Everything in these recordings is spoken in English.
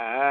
Ah.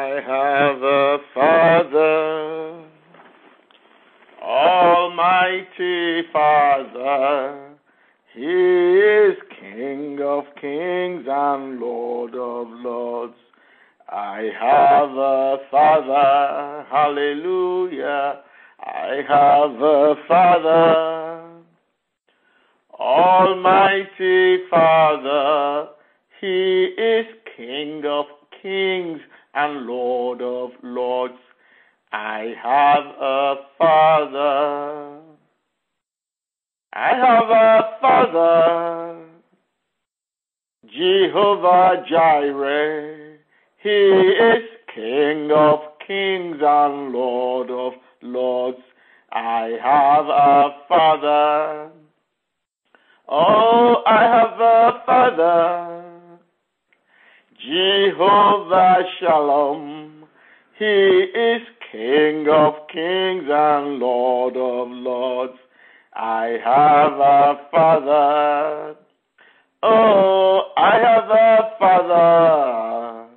Shalom. He is King of kings and Lord of lords. I have a Father. Oh, I have a Father,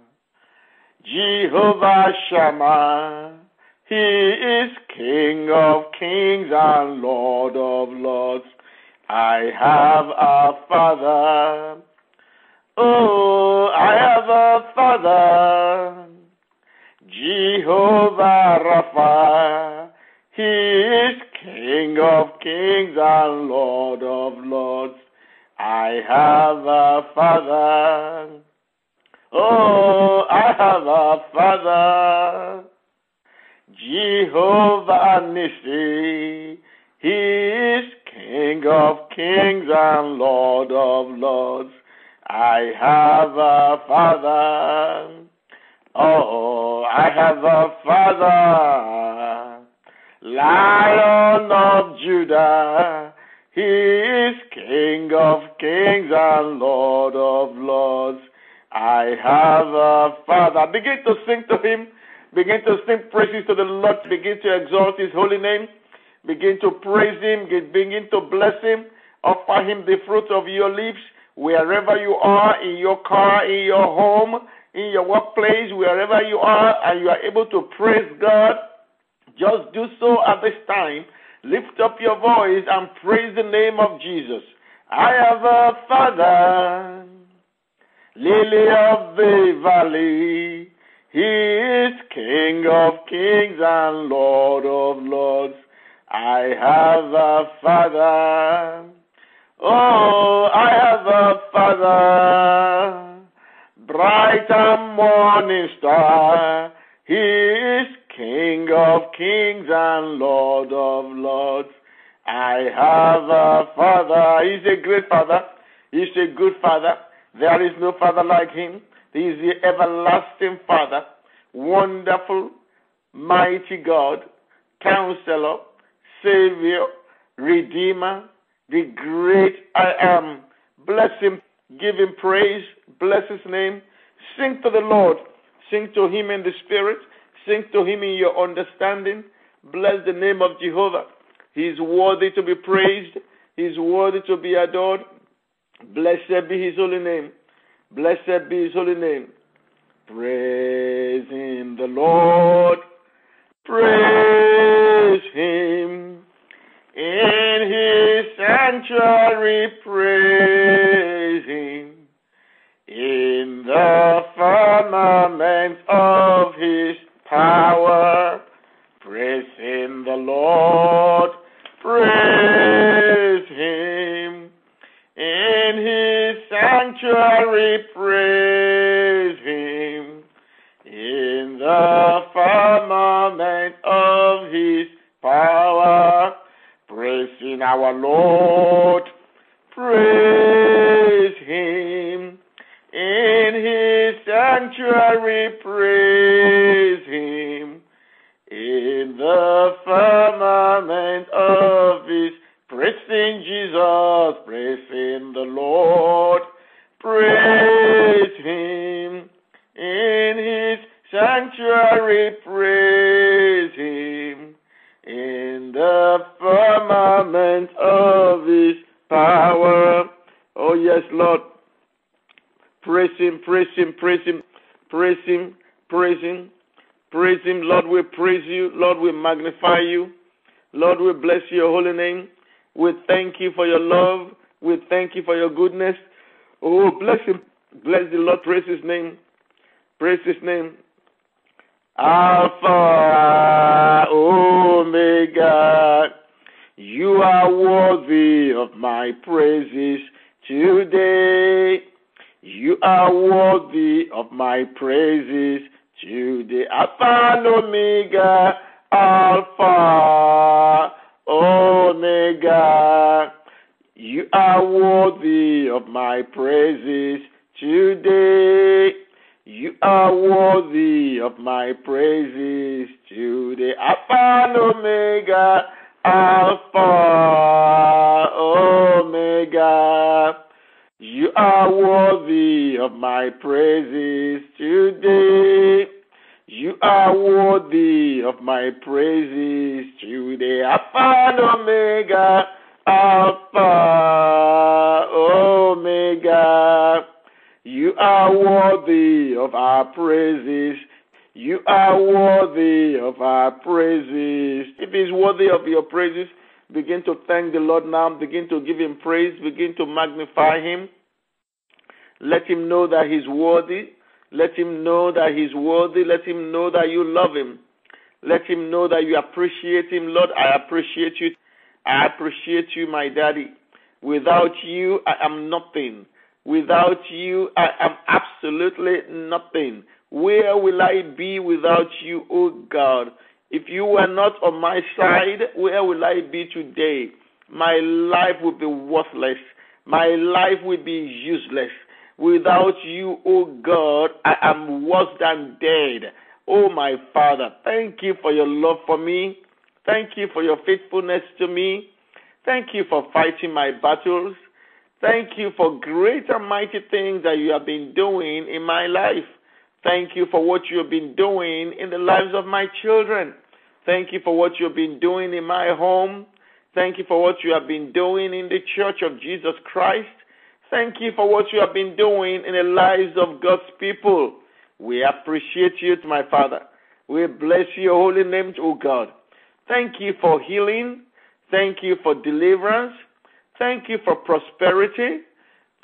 Jehovah Shammah. He is King of kings and Lord of lords. I have a Father. Oh, I have a Father, Jehovah Rapha. He is King of kings and Lord of lords. I have a Father. Oh, I have a Father, Jehovah Nissi. He is King of kings and Lord of lords. I have a Father. Oh, I have a Father, Lion of Judah. He is King of kings and Lord of lords. I have a Father. Begin to sing to Him. Begin to sing praises to the Lord. Begin to exalt His holy name. Begin to praise Him. Begin to bless Him. Offer Him the fruit of your lips. Wherever you are, in your car, in your home, in your workplace, wherever you are, and you are able to praise God, just do so at this time. Lift up your voice and praise the name of Jesus. I have a Father, Lily of the Valley. He is King of kings and Lord of lords. I have a Father. Oh, I have a Father, bright morning star. He is King of kings and Lord of lords. I have a Father. He's a great Father. He's a good Father. There is no Father like him. He is the everlasting Father, wonderful, mighty God, Counselor, Savior, Redeemer, the great I am. Bless him, give him praise, bless his name. Sing to the Lord, sing to him in the spirit, sing to him in your understanding. Bless the name of Jehovah. He is worthy to be praised, he is worthy to be adored. Blessed be his holy name. Blessed be his holy name. Praise him, the Lord. Praise him in his sanctuary. Praise for your goodness. Oh, bless him. Bless the Lord. Praise his name. Praise his name. Alpha, Omega. You are worthy of my praises today. You are worthy of my praises today. Alpha and Omega, Alpha, Omega. You are worthy of my praises today. You are worthy of my praises today. Alpha and Omega, Alpha, Omega. You are worthy of my praises today. You are worthy of my praises today. Alpha and Omega, Alpha, Omega. You are worthy of our praises. You are worthy of our praises. If He's worthy of your praises, begin to thank the Lord now. Begin to give Him praise. Begin to magnify Him. Let Him know that He's worthy. Let Him know that He's worthy. Let Him know that you love Him. Let Him know that you appreciate Him. Lord, I appreciate you. I appreciate you, my daddy. Without you, I am nothing. Without you, I am absolutely nothing. Where will I be without you, oh God? If you were not on my side, where will I be today? My life would be worthless. My life would be useless. Without you, oh God, I am worse than dead. Oh, my Father, thank you for your love for me. Thank you for your faithfulness to me. Thank you for fighting my battles. Thank you for great and mighty things that you have been doing in my life. Thank you for what you have been doing in the lives of my children. Thank you for what you have been doing in my home. Thank you for what you have been doing in the church of Jesus Christ. Thank you for what you have been doing in the lives of God's people. We appreciate you, my Father. We bless your holy name, O God. Thank you for healing. Thank you for deliverance. Thank you for prosperity.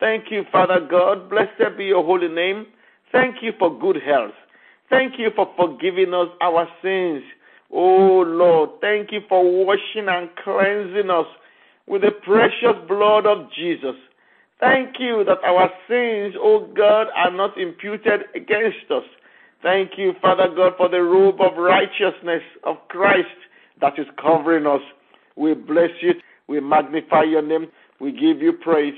Thank you, Father God. Blessed be your holy name. Thank you for good health. Thank you for forgiving us our sins. Oh Lord, thank you for washing and cleansing us with the precious blood of Jesus. Thank you that our sins, oh God, are not imputed against us. Thank you, Father God, for the robe of righteousness of Christ that is covering us. We bless you. We magnify your name. We give you praise.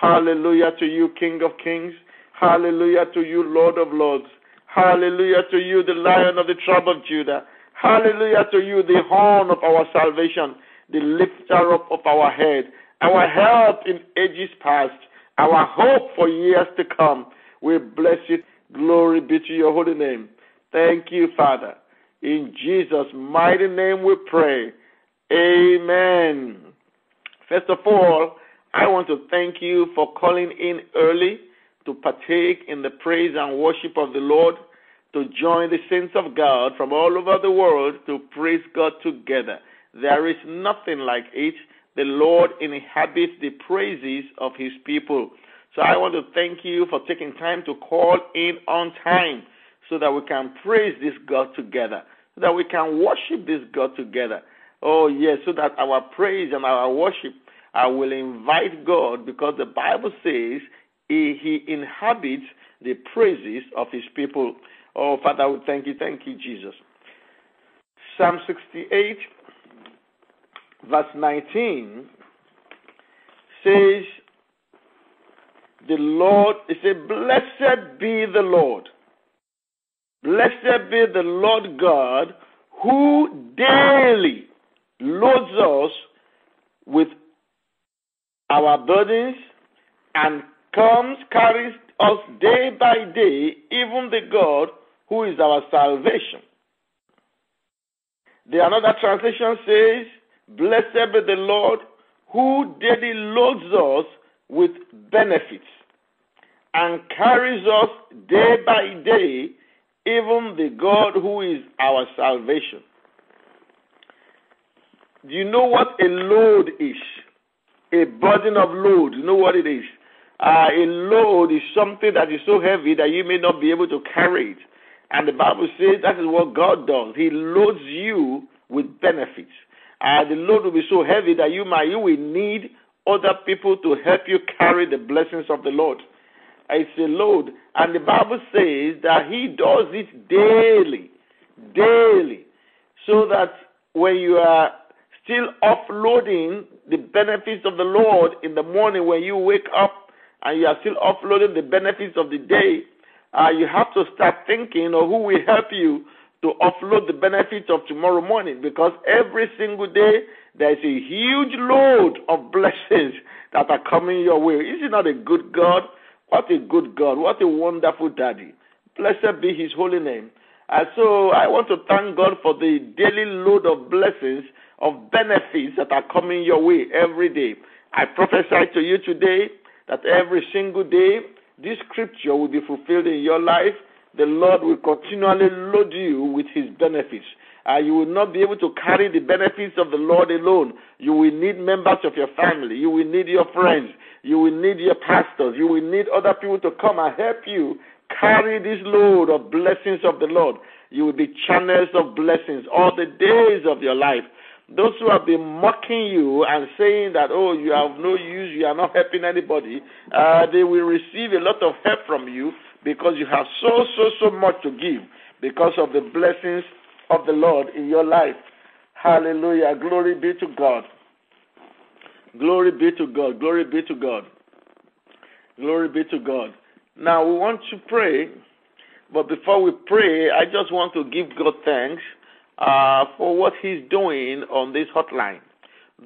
Hallelujah to you, King of Kings. Hallelujah to you, Lord of Lords. Hallelujah to you, the Lion of the tribe of Judah. Hallelujah to you, the horn of our salvation, the lifter up of our head, our help in ages past, our hope for years to come. We bless you. Glory be to your holy name. Thank you, Father. In Jesus' mighty name we pray. Amen. First of all, I want to thank you for calling in early to partake in the praise and worship of the Lord, to join the saints of God from all over the world to praise God together. There is nothing like it. The Lord inhabits the praises of his people. So I want to thank you for taking time to call in on time so that we can praise this God together, that we can worship this God together. Oh, yes, so that our praise and our worship I will invite God because the Bible says he, he inhabits the praises of his people. Oh, Father, we thank you. Thank you, Jesus. Psalm 68, verse 19 says, The Lord, it says, Blessed be the Lord. Blessed be the Lord God who daily loads us with our burdens and comes, carries us day by day, even the God who is our salvation. The another translation says, Blessed be the Lord who daily loads us with benefits and carries us day by day, even the God who is our salvation. Do you know what a load is? A burden of load. You know what it is? Uh, a load is something that is so heavy that you may not be able to carry it. And the Bible says that is what God does. He loads you with benefits. Uh, the load will be so heavy that you might you will need other people to help you carry the blessings of the Lord. It's a load. And the Bible says that He does it daily. Daily. So that when you are still offloading the benefits of the Lord in the morning when you wake up and you are still offloading the benefits of the day, uh, you have to start thinking of who will help you to offload the benefits of tomorrow morning because every single day there's a huge load of blessings that are coming your way. Is he not a good God? What a good God. What a wonderful daddy. Blessed be his holy name. And so I want to thank God for the daily load of blessings, of benefits that are coming your way every day. I prophesy to you today that every single day this scripture will be fulfilled in your life. The Lord will continually load you with his benefits. Uh, you will not be able to carry the benefits of the Lord alone. You will need members of your family. You will need your friends. You will need your pastors. You will need other people to come and help you carry this load of blessings of the Lord. You will be channels of blessings all the days of your life. Those who have been mocking you and saying that, oh, you have no use, you are not helping anybody, uh, they will receive a lot of help from you because you have so, so, so much to give because of the blessings of the Lord in your life. Hallelujah. Glory be to God. Glory be to God. Glory be to God. Glory be to God. Now we want to pray, but before we pray, I just want to give God thanks uh, for what He's doing on this hotline.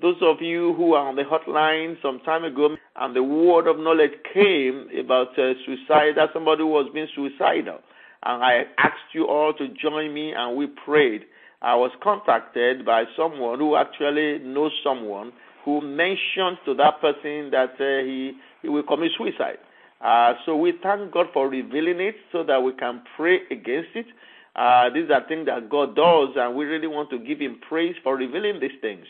Those of you who are on the hotline some time ago, and the word of knowledge came about uh, suicide, that somebody was being suicidal, and I asked you all to join me, and we prayed. I was contacted by someone who actually knows someone who mentioned to that person that uh, he, he will commit suicide. Uh, so we thank God for revealing it so that we can pray against it. Uh, these are things that God does, and we really want to give Him praise for revealing these things.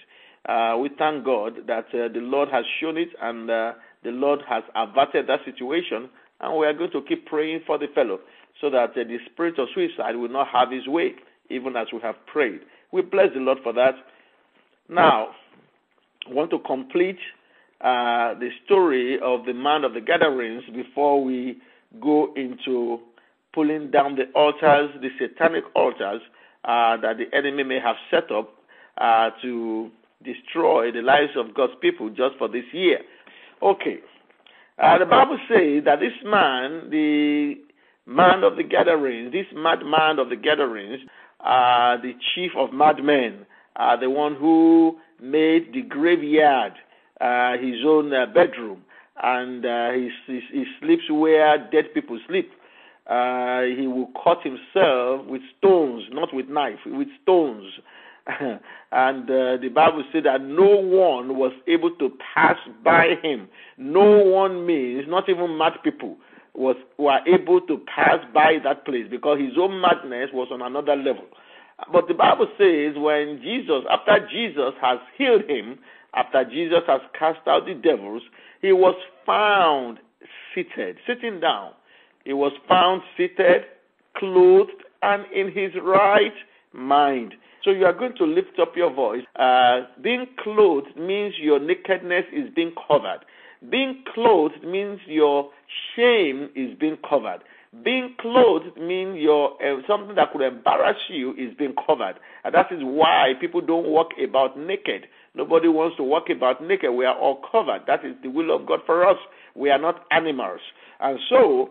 Uh, we thank God that uh, the Lord has shown it and uh, the Lord has averted that situation, and we are going to keep praying for the fellow so that the spirit of suicide will not have his way, even as we have prayed. We bless the Lord for that. Now, want to complete uh, the story of the man of the Gadarenes before we go into pulling down the altars, the satanic altars uh, that the enemy may have set up uh, to destroy the lives of God's people just for this year. Okay. Uh, the Bible says that this man, the man of the Gadarenes, this madman of the Gadarenes, uh, the chief of madmen, uh, the one who made the graveyard uh, his own uh, bedroom, and uh, he, he, he, sleeps where dead people sleep. Uh, he will cut himself with stones, not with knife, with stones. and uh, the Bible said that no one was able to pass by him. No one means, not even mad people, was were able to pass by that place because his own madness was on another level. But the Bible says when Jesus, after Jesus has healed him, after Jesus has cast out the devils, he was found seated, sitting down. He was found seated, clothed, and in his right mind. So you are going to lift up your voice. Uh, being clothed means your nakedness is being covered. Being clothed means your shame is being covered. Being clothed means your uh, something that could embarrass you is being covered, and that is why people don't walk about naked. Nobody wants to walk about naked. We are all covered. That is the will of God for us. We are not animals, and so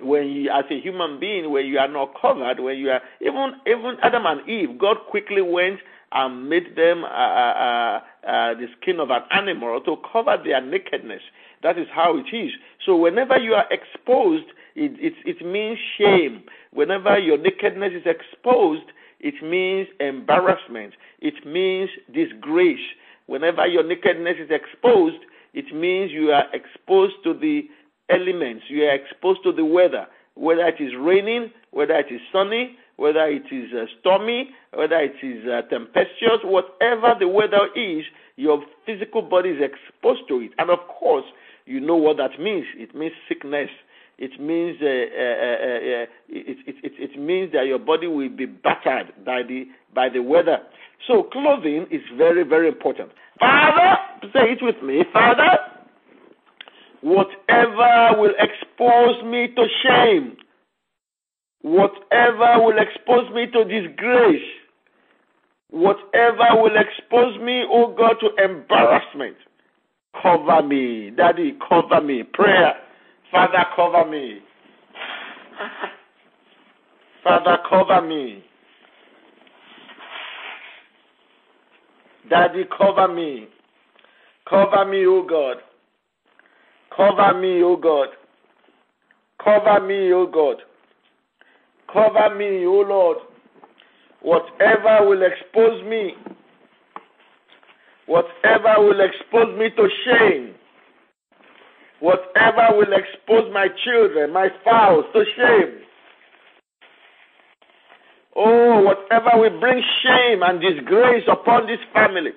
when you, as a human being, when you are not covered, when you are even even Adam and Eve, God quickly went and made them uh, uh, uh, uh, the skin of an animal to cover their nakedness. That is how it is. So whenever you are exposed, it, it, it means shame. Whenever your nakedness is exposed, it means embarrassment. It means disgrace. Whenever your nakedness is exposed, it means you are exposed to the elements, you are exposed to the weather, whether it is raining, whether it is sunny, whether it is uh, stormy, whether it is uh, tempestuous, whatever the weather is, your physical body is exposed to it. And of course, you know what that means. It means sickness. It means uh, uh, uh, uh it, it, it, it means that your body will be battered by the by the weather. So clothing is very very important. Father, say it with me, Father. Whatever will expose me to shame, whatever will expose me to disgrace, whatever will expose me, oh God, to embarrassment, cover me. Daddy, cover me. Prayer. Father, cover me. Father, cover me. Daddy, cover me. Cover me, O God. Cover me, O God. Cover me, O God. Cover me, O Lord. Whatever will expose me, whatever will expose me to shame, whatever will expose my children, my spouse to shame, Oh, whatever will bring shame and disgrace upon this family.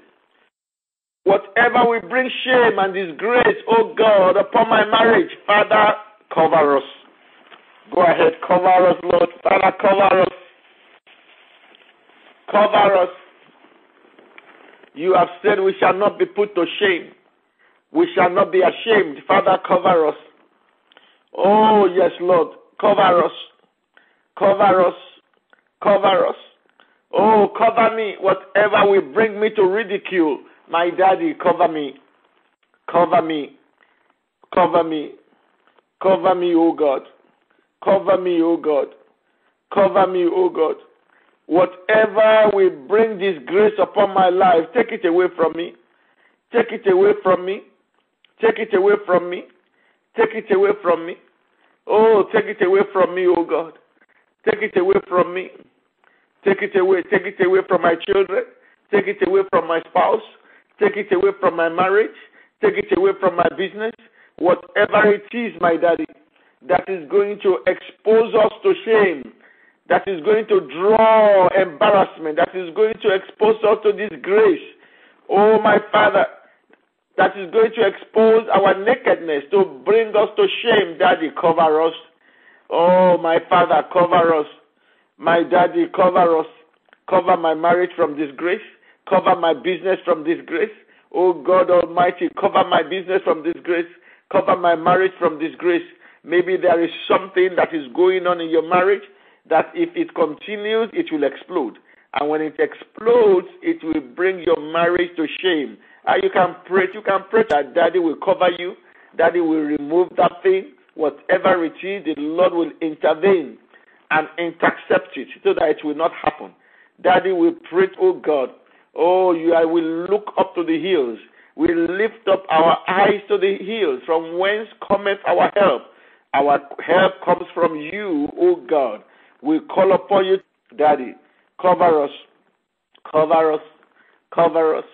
Whatever will bring shame and disgrace, oh God, upon my marriage, Father, cover us. Go ahead, cover us, Lord. Father, cover us. Cover us. You have said we shall not be put to shame. We shall not be ashamed. Father, cover us. Oh, yes, Lord. Cover us. Cover us. Cover us. Oh, cover me. Whatever will bring me to ridicule, my daddy, cover me. Cover me. Cover me. Cover me, O God. Cover me, O God. Cover me, O God. Whatever will bring disgrace upon my life, take it away from me. Take it away from me. Take it away from me. Take it away from me. Oh, take it away from me, oh God. Take it away from me. Take it away. Take it away from my children. Take it away from my spouse. Take it away from my marriage. Take it away from my business. Whatever it is, my daddy, that is going to expose us to shame, that is going to draw embarrassment, that is going to expose us to disgrace. Oh, my Father, that is going to expose our nakedness, to bring us to shame. Daddy, cover us. Oh, my Father, cover us. My daddy, cover us. Cover my marriage from disgrace. Cover my business from disgrace. Oh God Almighty, cover my business from disgrace. Cover my marriage from disgrace. Maybe there is something that is going on in your marriage that if it continues, it will explode. And when it explodes, it will bring your marriage to shame. And you can pray, you can pray that daddy will cover you, daddy will remove that thing. Whatever it is, the Lord will intervene and intercept it so that it will not happen. Daddy, we pray, oh God, oh, you I will look up to the hills. We lift up our eyes to the hills, from whence cometh our help. Our help comes from you, O God. We call upon you, Daddy. Cover us, cover us, cover us.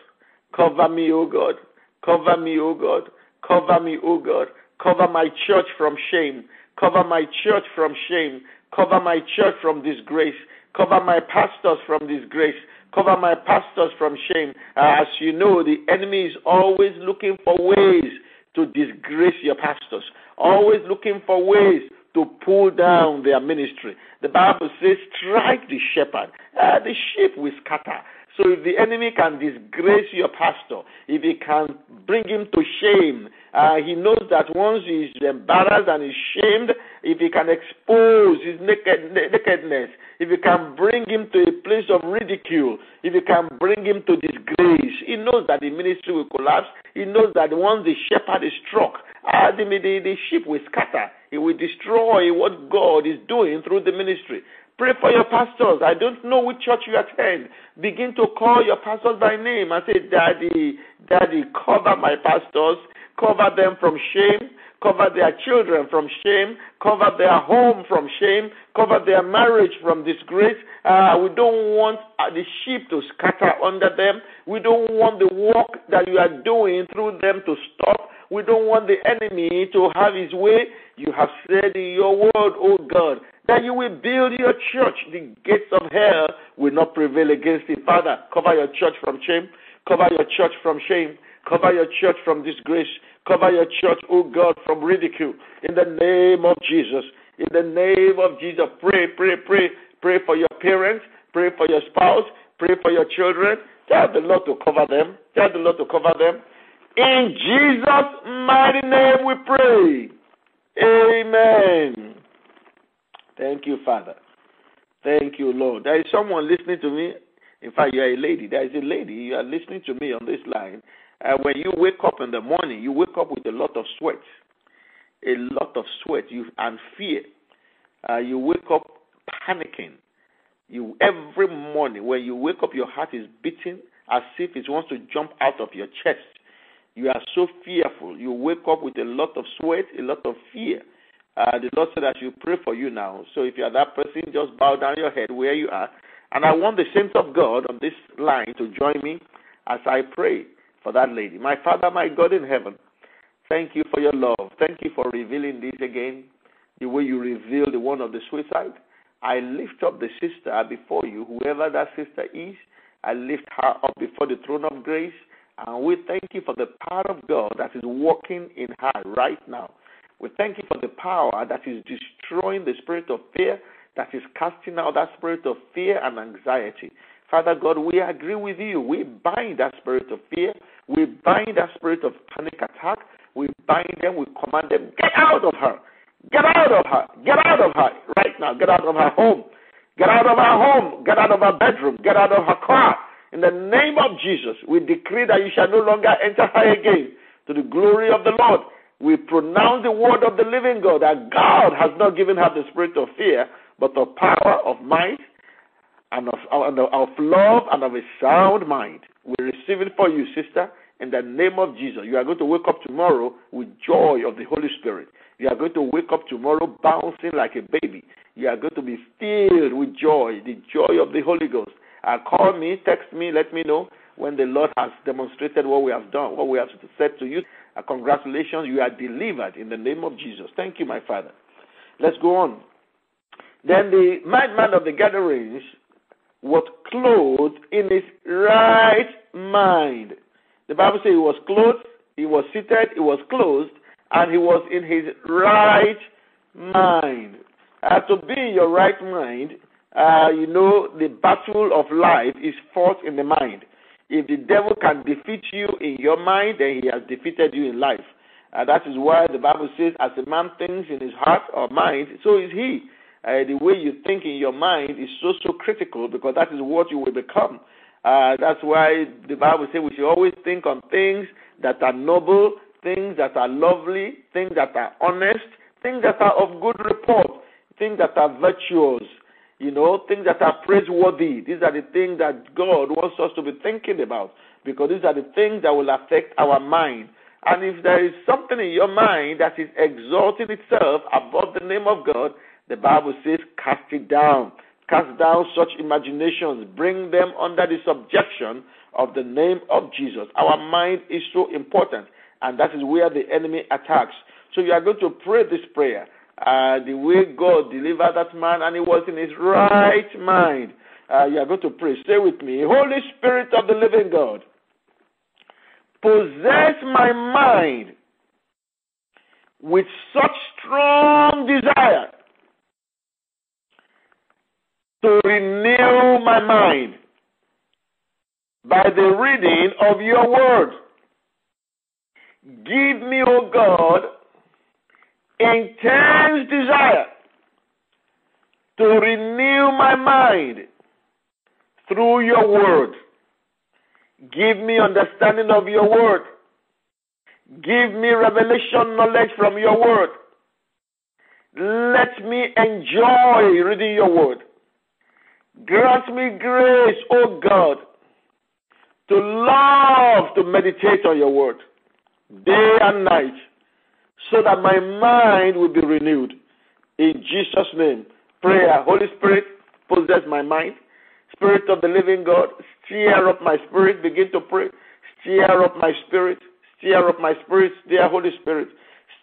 Cover me, O God. Cover me, O God. Cover me, O God. Cover my church from shame. Cover my church from shame. Cover my church from disgrace. Cover my pastors from disgrace. Cover my pastors from shame. As you know, the enemy is always looking for ways to disgrace your pastors, always looking for ways to pull down their ministry. The Bible says, strike the shepherd, uh, the sheep will scatter. So if the enemy can disgrace your pastor, if he can bring him to shame, uh, he knows that once he is embarrassed and is shamed, if he can expose his naked, nakedness, if he can bring him to a place of ridicule, if he can bring him to disgrace, he knows that the ministry will collapse. He knows that once the shepherd is struck, uh, the, the, the sheep will scatter. He will destroy what God is doing through the ministry. Pray for your pastors. I don't know which church you attend. Begin to call your pastors by name and say, Daddy, Daddy, cover my pastors, cover them from shame, cover their children from shame, cover their home from shame, cover their marriage from disgrace. Uh, we don't want uh, the sheep to scatter under them. We don't want the work that you are doing through them to stop. We don't want the enemy to have his way. You have said in your word, O God, that you will build your church. The gates of hell will not prevail against it. Father, cover your church from shame. Cover your church from shame. Cover your church from disgrace. Cover your church, oh God, from ridicule. In the name of Jesus. In the name of Jesus. Pray, pray, pray. Pray for your parents. Pray for your spouse. Pray for your children. Tell the Lord to cover them. Tell the Lord to cover them. In Jesus' mighty name we pray. Amen. Thank you, Father. Thank you, Lord. There is someone listening to me. In fact, you are a lady. There is a lady. You are listening to me on this line. Uh, when you wake up in the morning, you wake up with a lot of sweat, a lot of sweat, you and fear. Uh, you wake up panicking. You every morning when you wake up, your heart is beating as if it wants to jump out of your chest. You are so fearful. You wake up with a lot of sweat, a lot of fear. Uh, the Lord said I should pray for you now. So if you are that person, just bow down your head where you are. And I want the saints of God on this line to join me as I pray for that lady. My Father, my God in heaven, thank you for your love. Thank you for revealing this again, the way you revealed the one of the suicide. I lift up the sister before you, whoever that sister is. I lift her up before the throne of grace. And we thank you for the power of God that is working in her right now. We thank you for the power that is destroying the spirit of fear, that is casting out that spirit of fear and anxiety. Father God, we agree with you. We bind that spirit of fear. We bind that spirit of panic attack. We bind them. We command them, get out of her. Get out of her. Get out of her right now. Get out of her home. Get out of her home. Get out of her bedroom. Get out of her car. In the name of Jesus, we decree that you shall no longer enter her again to the glory of the Lord. We pronounce the word of the living God that God has not given her the spirit of fear, but of power, of might, and of, of love and of a sound mind. We receive it for you, sister, in the name of Jesus. You are going to wake up tomorrow with joy of the Holy Spirit. You are going to wake up tomorrow bouncing like a baby. You are going to be filled with joy, the joy of the Holy Ghost. Uh, call me, text me, let me know when the Lord has demonstrated what we have done, what we have said to you. Uh, congratulations, you are delivered in the name of Jesus. Thank you, my Father. Let's go on. Then the madman of the Gadarenes was clothed in his right mind. The Bible says he was clothed, he was seated, he was clothed, and he was in his right mind. Uh, to be in your right mind, uh, you know, the battle of life is fought in the mind. If the devil can defeat you in your mind, then he has defeated you in life. Uh, that is why the Bible says, as a man thinks in his heart or mind, so is he uh, the way you think in your mind is so so critical because that is what you will become. Uh, that's why the Bible says we should always think on things that are noble, things that are lovely, things that are honest, things that are of good report, things that are virtuous, you know, things that are praiseworthy. These are the things that God wants us to be thinking about because these are the things that will affect our mind. And if there is something in your mind that is exalting itself above the name of God, the Bible says, cast it down. Cast down such imaginations. Bring them under the subjection of the name of Jesus. Our mind is so important, and that is where the enemy attacks. So you are going to pray this prayer. Uh, the way God delivered that man, and he was in his right mind. Uh, you are going to pray. Stay with me. Holy Spirit of the living God, possess my mind with such strong desire to renew my mind by the reading of your word. Give me, O God, intense desire to renew my mind through your word. Give me understanding of your word. Give me revelation knowledge from your word. Let me enjoy reading your word. Grant me grace, O God, to love to meditate on your word day and night, so that my mind will be renewed. In Jesus' name, prayer. Holy Spirit, possess my mind. Spirit of the living God, stir up my spirit. Begin to pray. Stir up my spirit. Stir up my spirit. Stir Holy Spirit.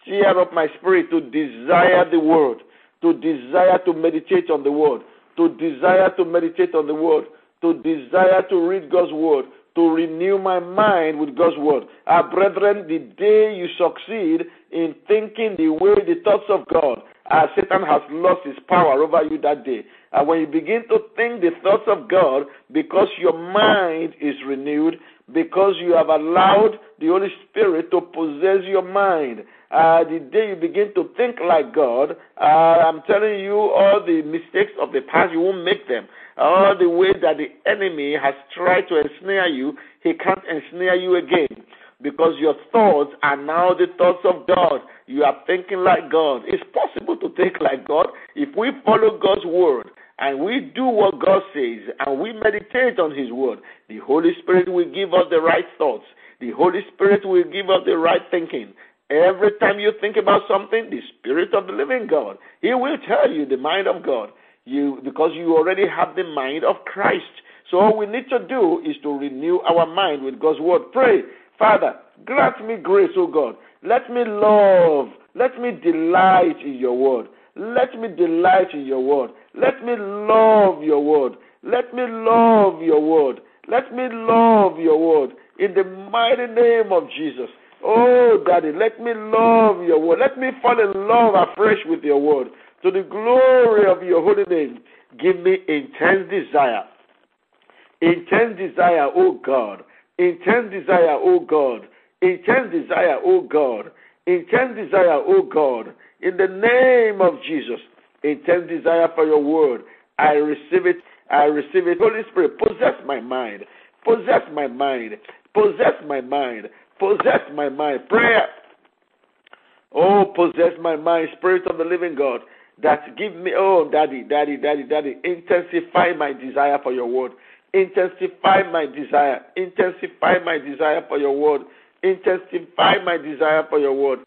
Stir up my spirit to desire the word, to desire to meditate on the word, to desire to meditate on the word, to desire to read God's word, to renew my mind with God's word. Our brethren, the day you succeed in thinking the way, the thoughts of God, uh, Satan has lost his power over you that day. And when you begin to think the thoughts of God, because your mind is renewed, because you have allowed the Holy Spirit to possess your mind, uh, the day you begin to think like God, uh, I'm telling you, all the mistakes of the past, you won't make them. All the way that the enemy has tried to ensnare you, he can't ensnare you again because your thoughts are now the thoughts of God. You are thinking like God. It's possible to think like God if we follow God's word and we do what God says and we meditate on His word. The Holy Spirit will give us the right thoughts. The Holy Spirit will give us the right thinking. Every time you think about something, the Spirit of the living God, He will tell you the mind of God. You because you already have the mind of Christ. So all we need to do is to renew our mind with God's word. Pray, Father, grant me grace, O God. Let me love, let me delight in your word. Let me delight in your word. Let me love your word. Let me love your word. Let me love your word. In the mighty name of Jesus. Oh, Daddy, let me love your word. Let me fall in love afresh with your word. To the glory of your holy name, give me intense desire. Intense desire, oh God. Intense desire, oh God. Intense desire, oh God. Intense desire, oh God. In the name of Jesus. Intense desire for your word. I receive it. I receive it. Holy Spirit, possess my mind. Possess my mind. Possess my mind. Possess my mind. Prayer. Oh, possess my mind, Spirit of the living God. That give me, oh, Daddy, Daddy, Daddy, Daddy, intensify my desire for your word. Intensify my desire. Intensify my desire for your word. Intensify my desire for your word.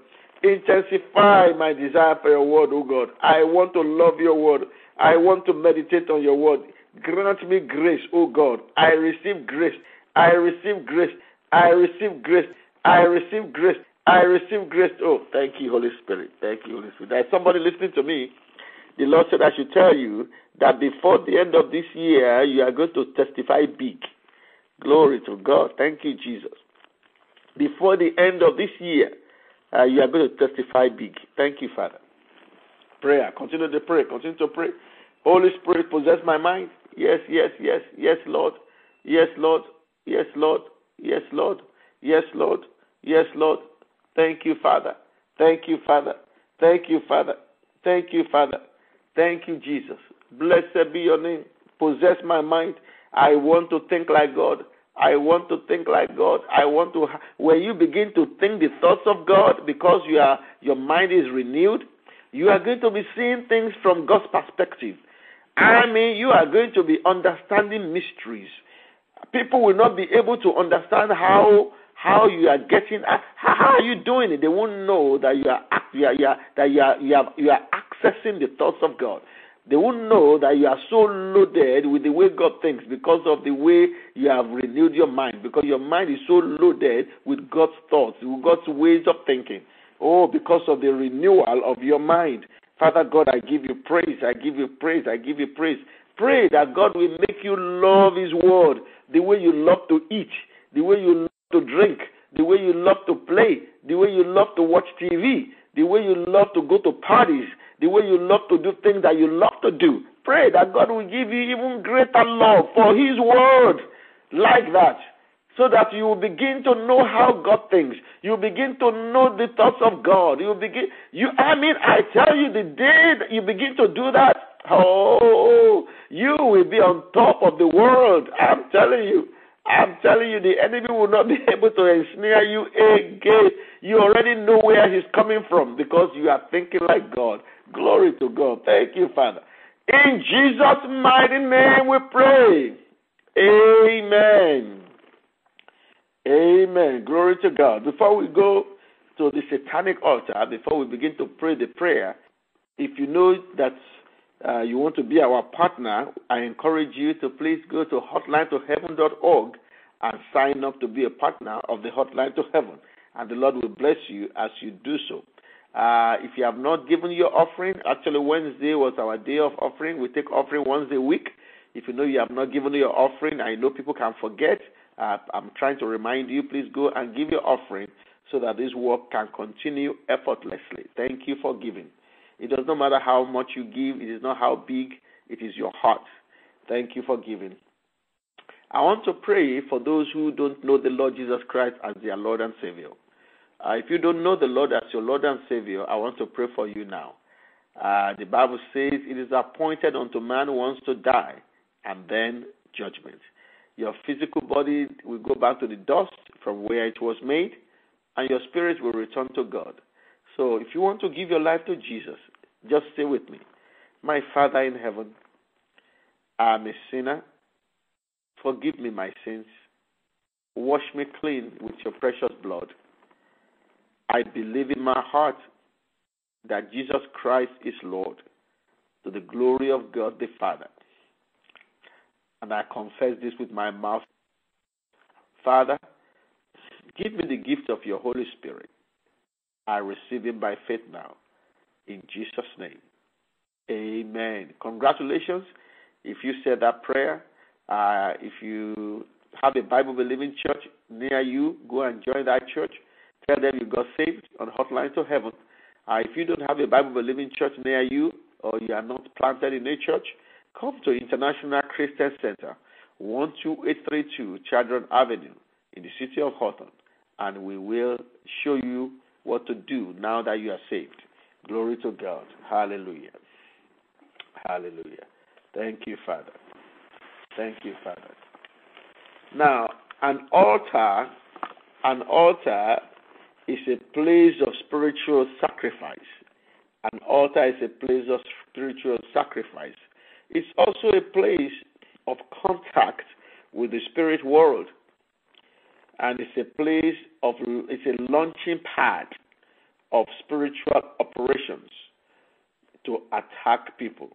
Intensify my desire for your word, oh God. I want to love your word. I want to meditate on your word. Grant me grace, oh God. I receive grace. I receive grace. I receive grace. I receive grace. I receive grace. Oh, thank you, Holy Spirit. Thank you, Holy Spirit. There's somebody listening to me. The Lord said I should tell you that before the end of this year, you are going to testify big. Glory to God. Thank you, Jesus. Before the end of this year, uh, you are going to testify big. Thank you, Father. Prayer. Continue to pray. Continue to pray. Holy Spirit, possess my mind. Yes, yes, yes, yes, Lord. Yes, Lord. Yes, Lord. Yes, Lord. Yes, Lord. Yes, Lord. Thank you, Father. Thank you, Father. Thank you, Father. Thank you, Father. Thank you, Jesus. Blessed be your name. Possess my mind. I want to think like God. I want to think like God. I want to. When you begin to think the thoughts of God, because you are, your mind is renewed, you are going to be seeing things from God's perspective. I mean, you are going to be understanding mysteries. People will not be able to understand how how you are getting uh, how are you doing it. They won't know that you are, you are, you are that you are, you are you are accessing the thoughts of God. They won't know that you are so loaded with the way God thinks because of the way you have renewed your mind, because your mind is so loaded with God's thoughts, with God's ways of thinking. Oh, because of the renewal of your mind. Father God, I give you praise, I give you praise, I give you praise. Pray that God will make you love His word the way you love to eat, the way you to drink, the way you love to play, the way you love to watch TV, the way you love to go to parties, the way you love to do things that you love to do. Pray that God will give you even greater love for His word like that. So that you will begin to know how God thinks. You begin to know the thoughts of God. You begin you I mean I tell you the day that you begin to do that, oh you will be on top of the world. I'm telling you. I'm telling you, the enemy will not be able to ensnare you again. You already know where he's coming from because you are thinking like God. Glory to God. Thank you, Father. In Jesus' mighty name we pray. Amen. Amen. Glory to God. Before we go to the satanic altar, before we begin to pray the prayer, if you know that uh, you want to be our partner, I encourage you to please go to hotline2heaven.org and sign up to be a partner of the Hotline to Heaven. And the Lord will bless you as you do so. Uh, if you have not given your offering, actually Wednesday was our day of offering. We take offering once a week. If you know you have not given your offering, I know people can forget. Uh, I'm trying to remind you, please go and give your offering so that this work can continue effortlessly. Thank you for giving. It does not matter how much you give, it is not how big, it is your heart. Thank you for giving. I want to pray for those who don't know the Lord Jesus Christ as their Lord and Savior. Uh, if you don't know the Lord as your Lord and Savior, I want to pray for you now. Uh, the Bible says it is appointed unto man once to die and then judgment. Your physical body will go back to the dust from where it was made, and your spirit will return to God. So if you want to give your life to Jesus, just stay with me. My Father in heaven, I am a sinner. Forgive me my sins. Wash me clean with your precious blood. I believe in my heart that Jesus Christ is Lord to the glory of God the Father. And I confess this with my mouth. Father, give me the gift of your Holy Spirit. I receive him by faith now. In Jesus' name. Amen. Congratulations. If you said that prayer, uh, if you have a Bible believing church near you, go and join that church. Tell them you got saved on Hotline to Heaven. Uh, if you don't have a Bible believing church near you, or you are not planted in a church, come to International Christian Center, 12832 Chadron Avenue in the city of Hawthorne, and we will show you what to do now that you are saved. Glory to God. Hallelujah. Hallelujah. Thank you, Father. Thank you, Father. Now, an altar, an altar is a place of spiritual sacrifice. An altar is a place of spiritual sacrifice. It's also a place of contact with the spirit world. And it's a place of, it's a launching pad of spiritual operations to attack people.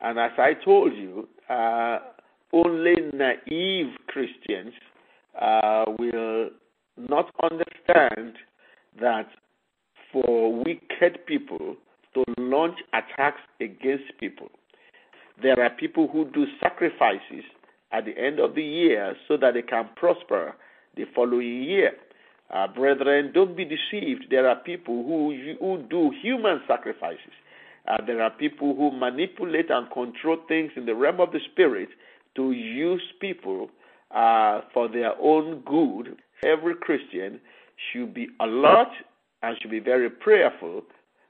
And as I told you, uh, only naive Christians uh, will not understand that for wicked people to launch attacks against people, there are people who do sacrifices at the end of the year so that they can prosper the following year. Uh, brethren, don't be deceived. There are people who, who do human sacrifices. Uh, there are people who manipulate and control things in the realm of the spirit to use people uh, for their own good. Every Christian should be alert and should be very prayerful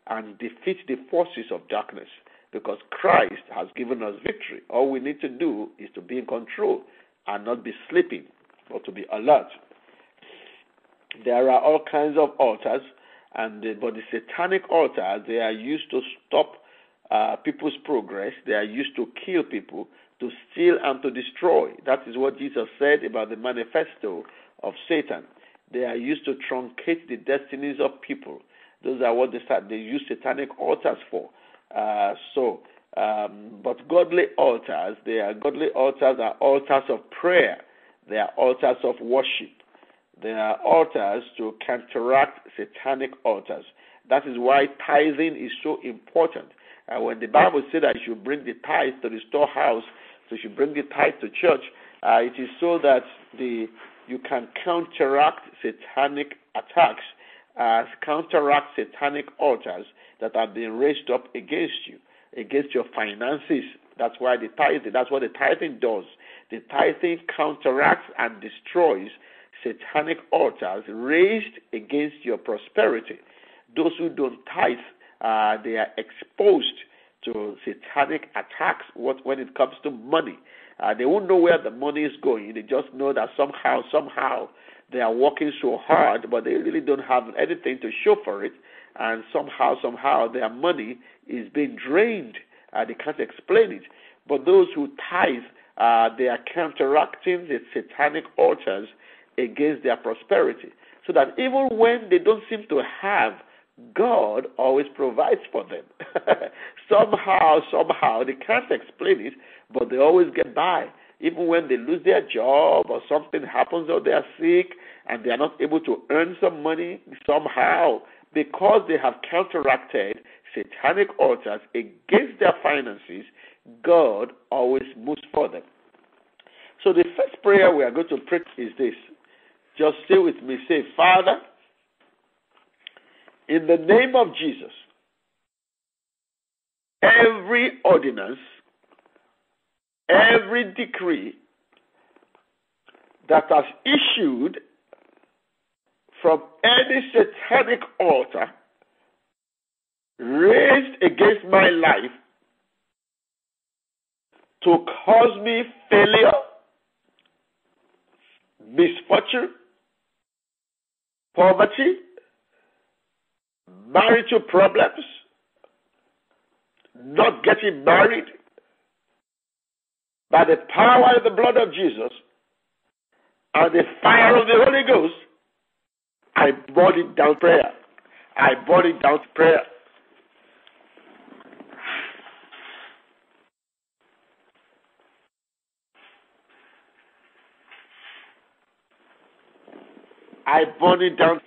and defeat the forces of darkness because Christ has given us victory. All we need to do is to be in control and not be sleeping, but to be alert. There are all kinds of altars, and the, but the satanic altars they are used to stop uh, people's progress. They are used to kill people, to steal and to destroy. That is what Jesus said about the manifesto of Satan. They are used to truncate the destinies of people. Those are what they, they use satanic altars for. Uh, so, um, but godly altars, they are godly altars are altars of prayer. They are altars of worship. They are altars to counteract satanic altars. That is why tithing is so important. Uh, when the Bible says that you should bring the tithe to the storehouse, so you should bring the tithe to church, uh, it is so that the you can counteract satanic attacks, uh, counteract satanic altars that are being raised up against you, against your finances. That's why the tithing, that's what the tithing does. The tithing counteracts and destroys satanic altars raised against your prosperity. Those who don't tithe, uh, they are exposed to satanic attacks when it comes to money. Uh, they won't know where the money is going. They just know that somehow, somehow, they are working so hard, but they really don't have anything to show for it. And somehow, somehow, their money is being drained. Uh, they can't explain it. But those who tithe, uh, they are counteracting the satanic altars against their prosperity. so that even when they don't seem to have, God always provides for them. somehow, somehow, they can't explain it, but they always get by. Even when they lose their job or something happens or they are sick and they are not able to earn some money somehow, because they have counteracted satanic altars against their finances, God always moves for them. So the first prayer we are going to pray is this. Just say with me, say, Father, in the name of Jesus, every ordinance, every decree that has issued from any satanic altar raised against my life to cause me failure, misfortune, poverty, marital problems, not getting married, by the power of the blood of Jesus and the fire of the Holy Ghost, I brought it down prayer. I brought it down to prayer. I burn it down.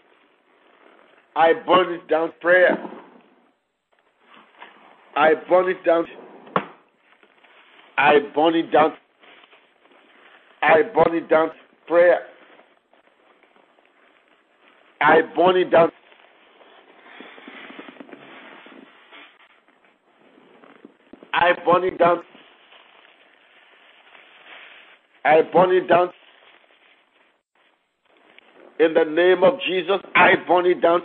I burn it down prayer. I burn it down. I burn it down. I burn it down prayer. I burn it down. I burn it down. I burn it down. In the name of Jesus, I burn it down.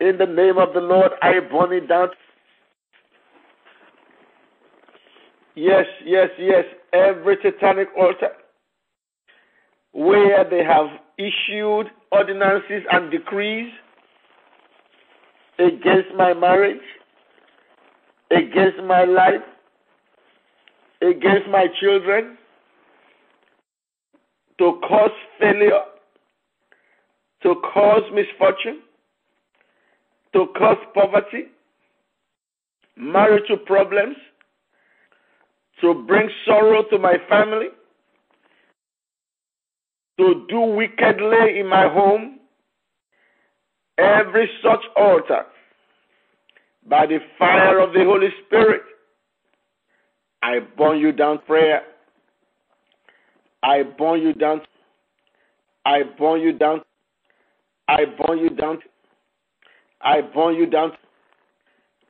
In the name of the Lord, I burn it down. Yes, yes, yes. Every satanic altar where they have issued ordinances and decrees against my marriage, against my life, against my children, to cause failure, to cause misfortune, to cause poverty, marital problems, to bring sorrow to my family, to do wickedly in my home, every such altar, by the fire of the Holy Spirit, I burn you down prayer. I burn you down. I burn you down. I burn you down. I burn you down.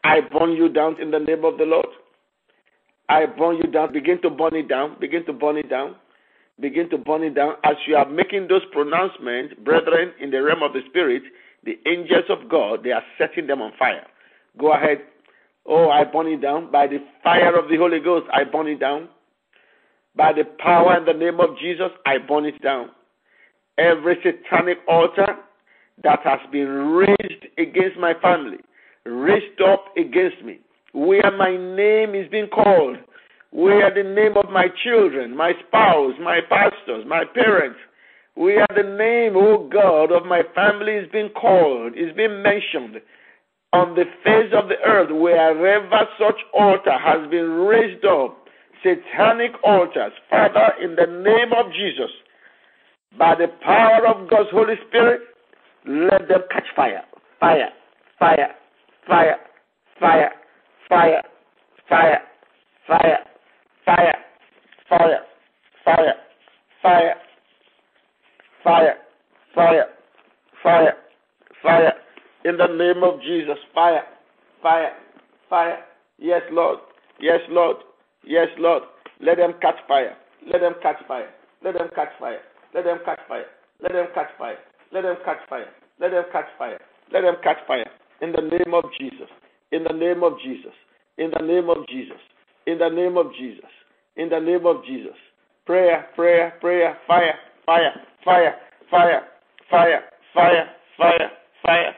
I burn you down in the name of the Lord. I burn you down. Begin to burn it down. Begin to burn it down. Begin to burn it down. As you are making those pronouncements, brethren, in the realm of the Spirit, the angels of God, they are setting them on fire. Go ahead. Oh, I burn it down. By the fire of the Holy Ghost, I burn it down. By the power and the name of Jesus, I burn it down. Every satanic altar that has been raised against my family, raised up against me, where my name is being called, we are the name of my children, my spouse, my pastors, my parents, We are the name, oh God, of my family is being called, is being mentioned on the face of the earth, wherever such altar has been raised up, satanic altars, Father, in the name of Jesus, by the power of God's Holy Spirit, let them catch fire, fire, fire, fire, fire, fire, fire. fire fire, fire, fire, fire, fire, fire, fire. Fire. In the name of Jesus, fire, fire, fire. Yes, Lord. Yes, Lord. Yes, Lord. Let them catch fire. Let them catch fire. Let them catch fire. Let them catch fire. Let them catch fire. Let them catch fire. Let them catch fire. Let them catch fire. In the name of Jesus. In the name of Jesus. In the name of Jesus. In the name of Jesus. In the name of Jesus. Prayer, prayer, prayer, fire, fire, fire, fire, fire, fire, fire, fire.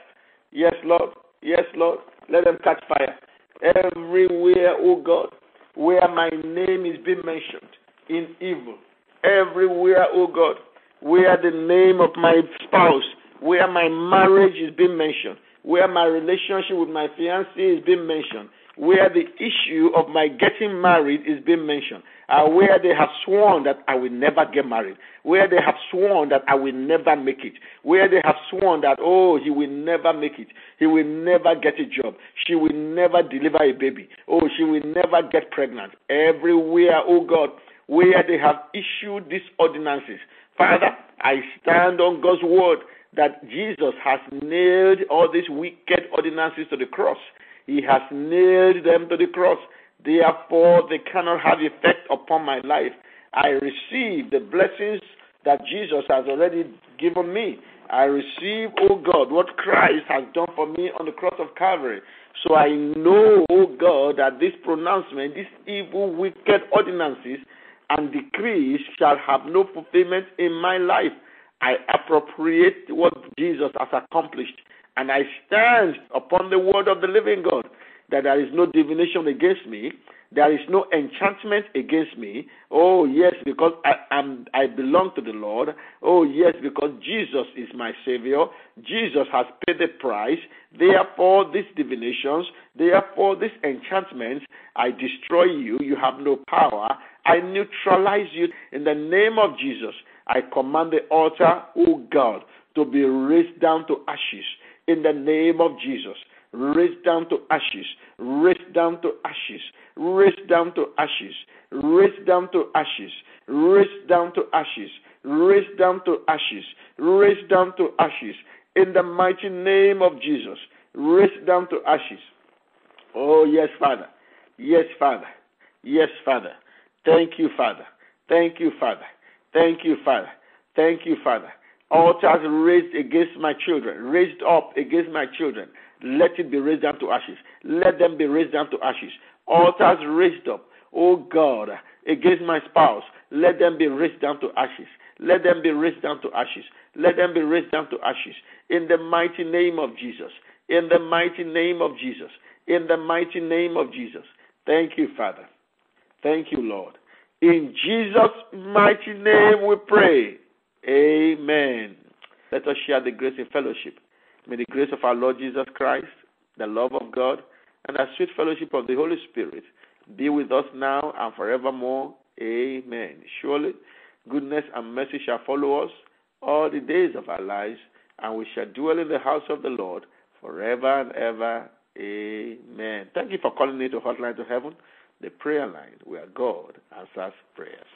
Yes, Lord. Yes, Lord. Let them catch fire. Everywhere, oh God, where my name is being mentioned in evil. Everywhere, oh God, where the name of my spouse, where my marriage is being mentioned, where my relationship with my fiance is being mentioned, where the issue of my getting married is being mentioned, uh, where they have sworn that I will never get married, where they have sworn that I will never make it, where they have sworn that, oh, he will never make it, he will never get a job, she will never deliver a baby, oh, she will never get pregnant. Everywhere, oh God, where they have issued these ordinances. Father, I stand on God's word that Jesus has nailed all these wicked ordinances to the cross. He has nailed them to the cross. Therefore, they cannot have effect upon my life. I receive the blessings that Jesus has already given me. I receive, oh God, what Christ has done for me on the cross of Calvary. So I know, oh God, that this pronouncement, these evil, wicked ordinances and decrees shall have no fulfillment in my life. I appropriate what Jesus has accomplished and I stand upon the word of the living God that there is no divination against me, there is no enchantment against me. Oh, yes, because I, am I belong to the Lord. Oh, yes, because Jesus is my Savior. Jesus has paid the price. Therefore, these divinations, therefore, these enchantments, I destroy you. You have no power. I neutralize you. In the name of Jesus, I command the altar, oh God, to be razed down to ashes in the name of Jesus. Raze down to ashes, raze down to ashes, raze down to ashes, raze down to ashes, raze down to ashes, raze down to ashes, raze down to ashes. In the mighty name of Jesus, raze down to ashes. Oh, yes, Father. Yes, Father. Yes, Father. Thank you, Father. Thank you, Father. Thank you, Father. Thank you, Father altars raised against my children, raised up against my children, let it be razed down to ashes. Let them be razed down to ashes. Altars raised up, oh God, against my spouse, let them be razed down to ashes. Let them be razed down to ashes. Let them be razed down to ashes. In the mighty name of Jesus. In the mighty name of Jesus. In the mighty name of Jesus. Thank you, Father. Thank you, Lord. In Jesus' mighty name we pray. Amen. Let us share the grace in fellowship. May the grace of our Lord Jesus Christ, the love of God, and the sweet fellowship of the Holy Spirit be with us now and forevermore. Amen. Surely, goodness and mercy shall follow us all the days of our lives, and we shall dwell in the house of the Lord forever and ever. Amen. Thank you for calling me to Hotline to Heaven, the prayer line where God answers prayers.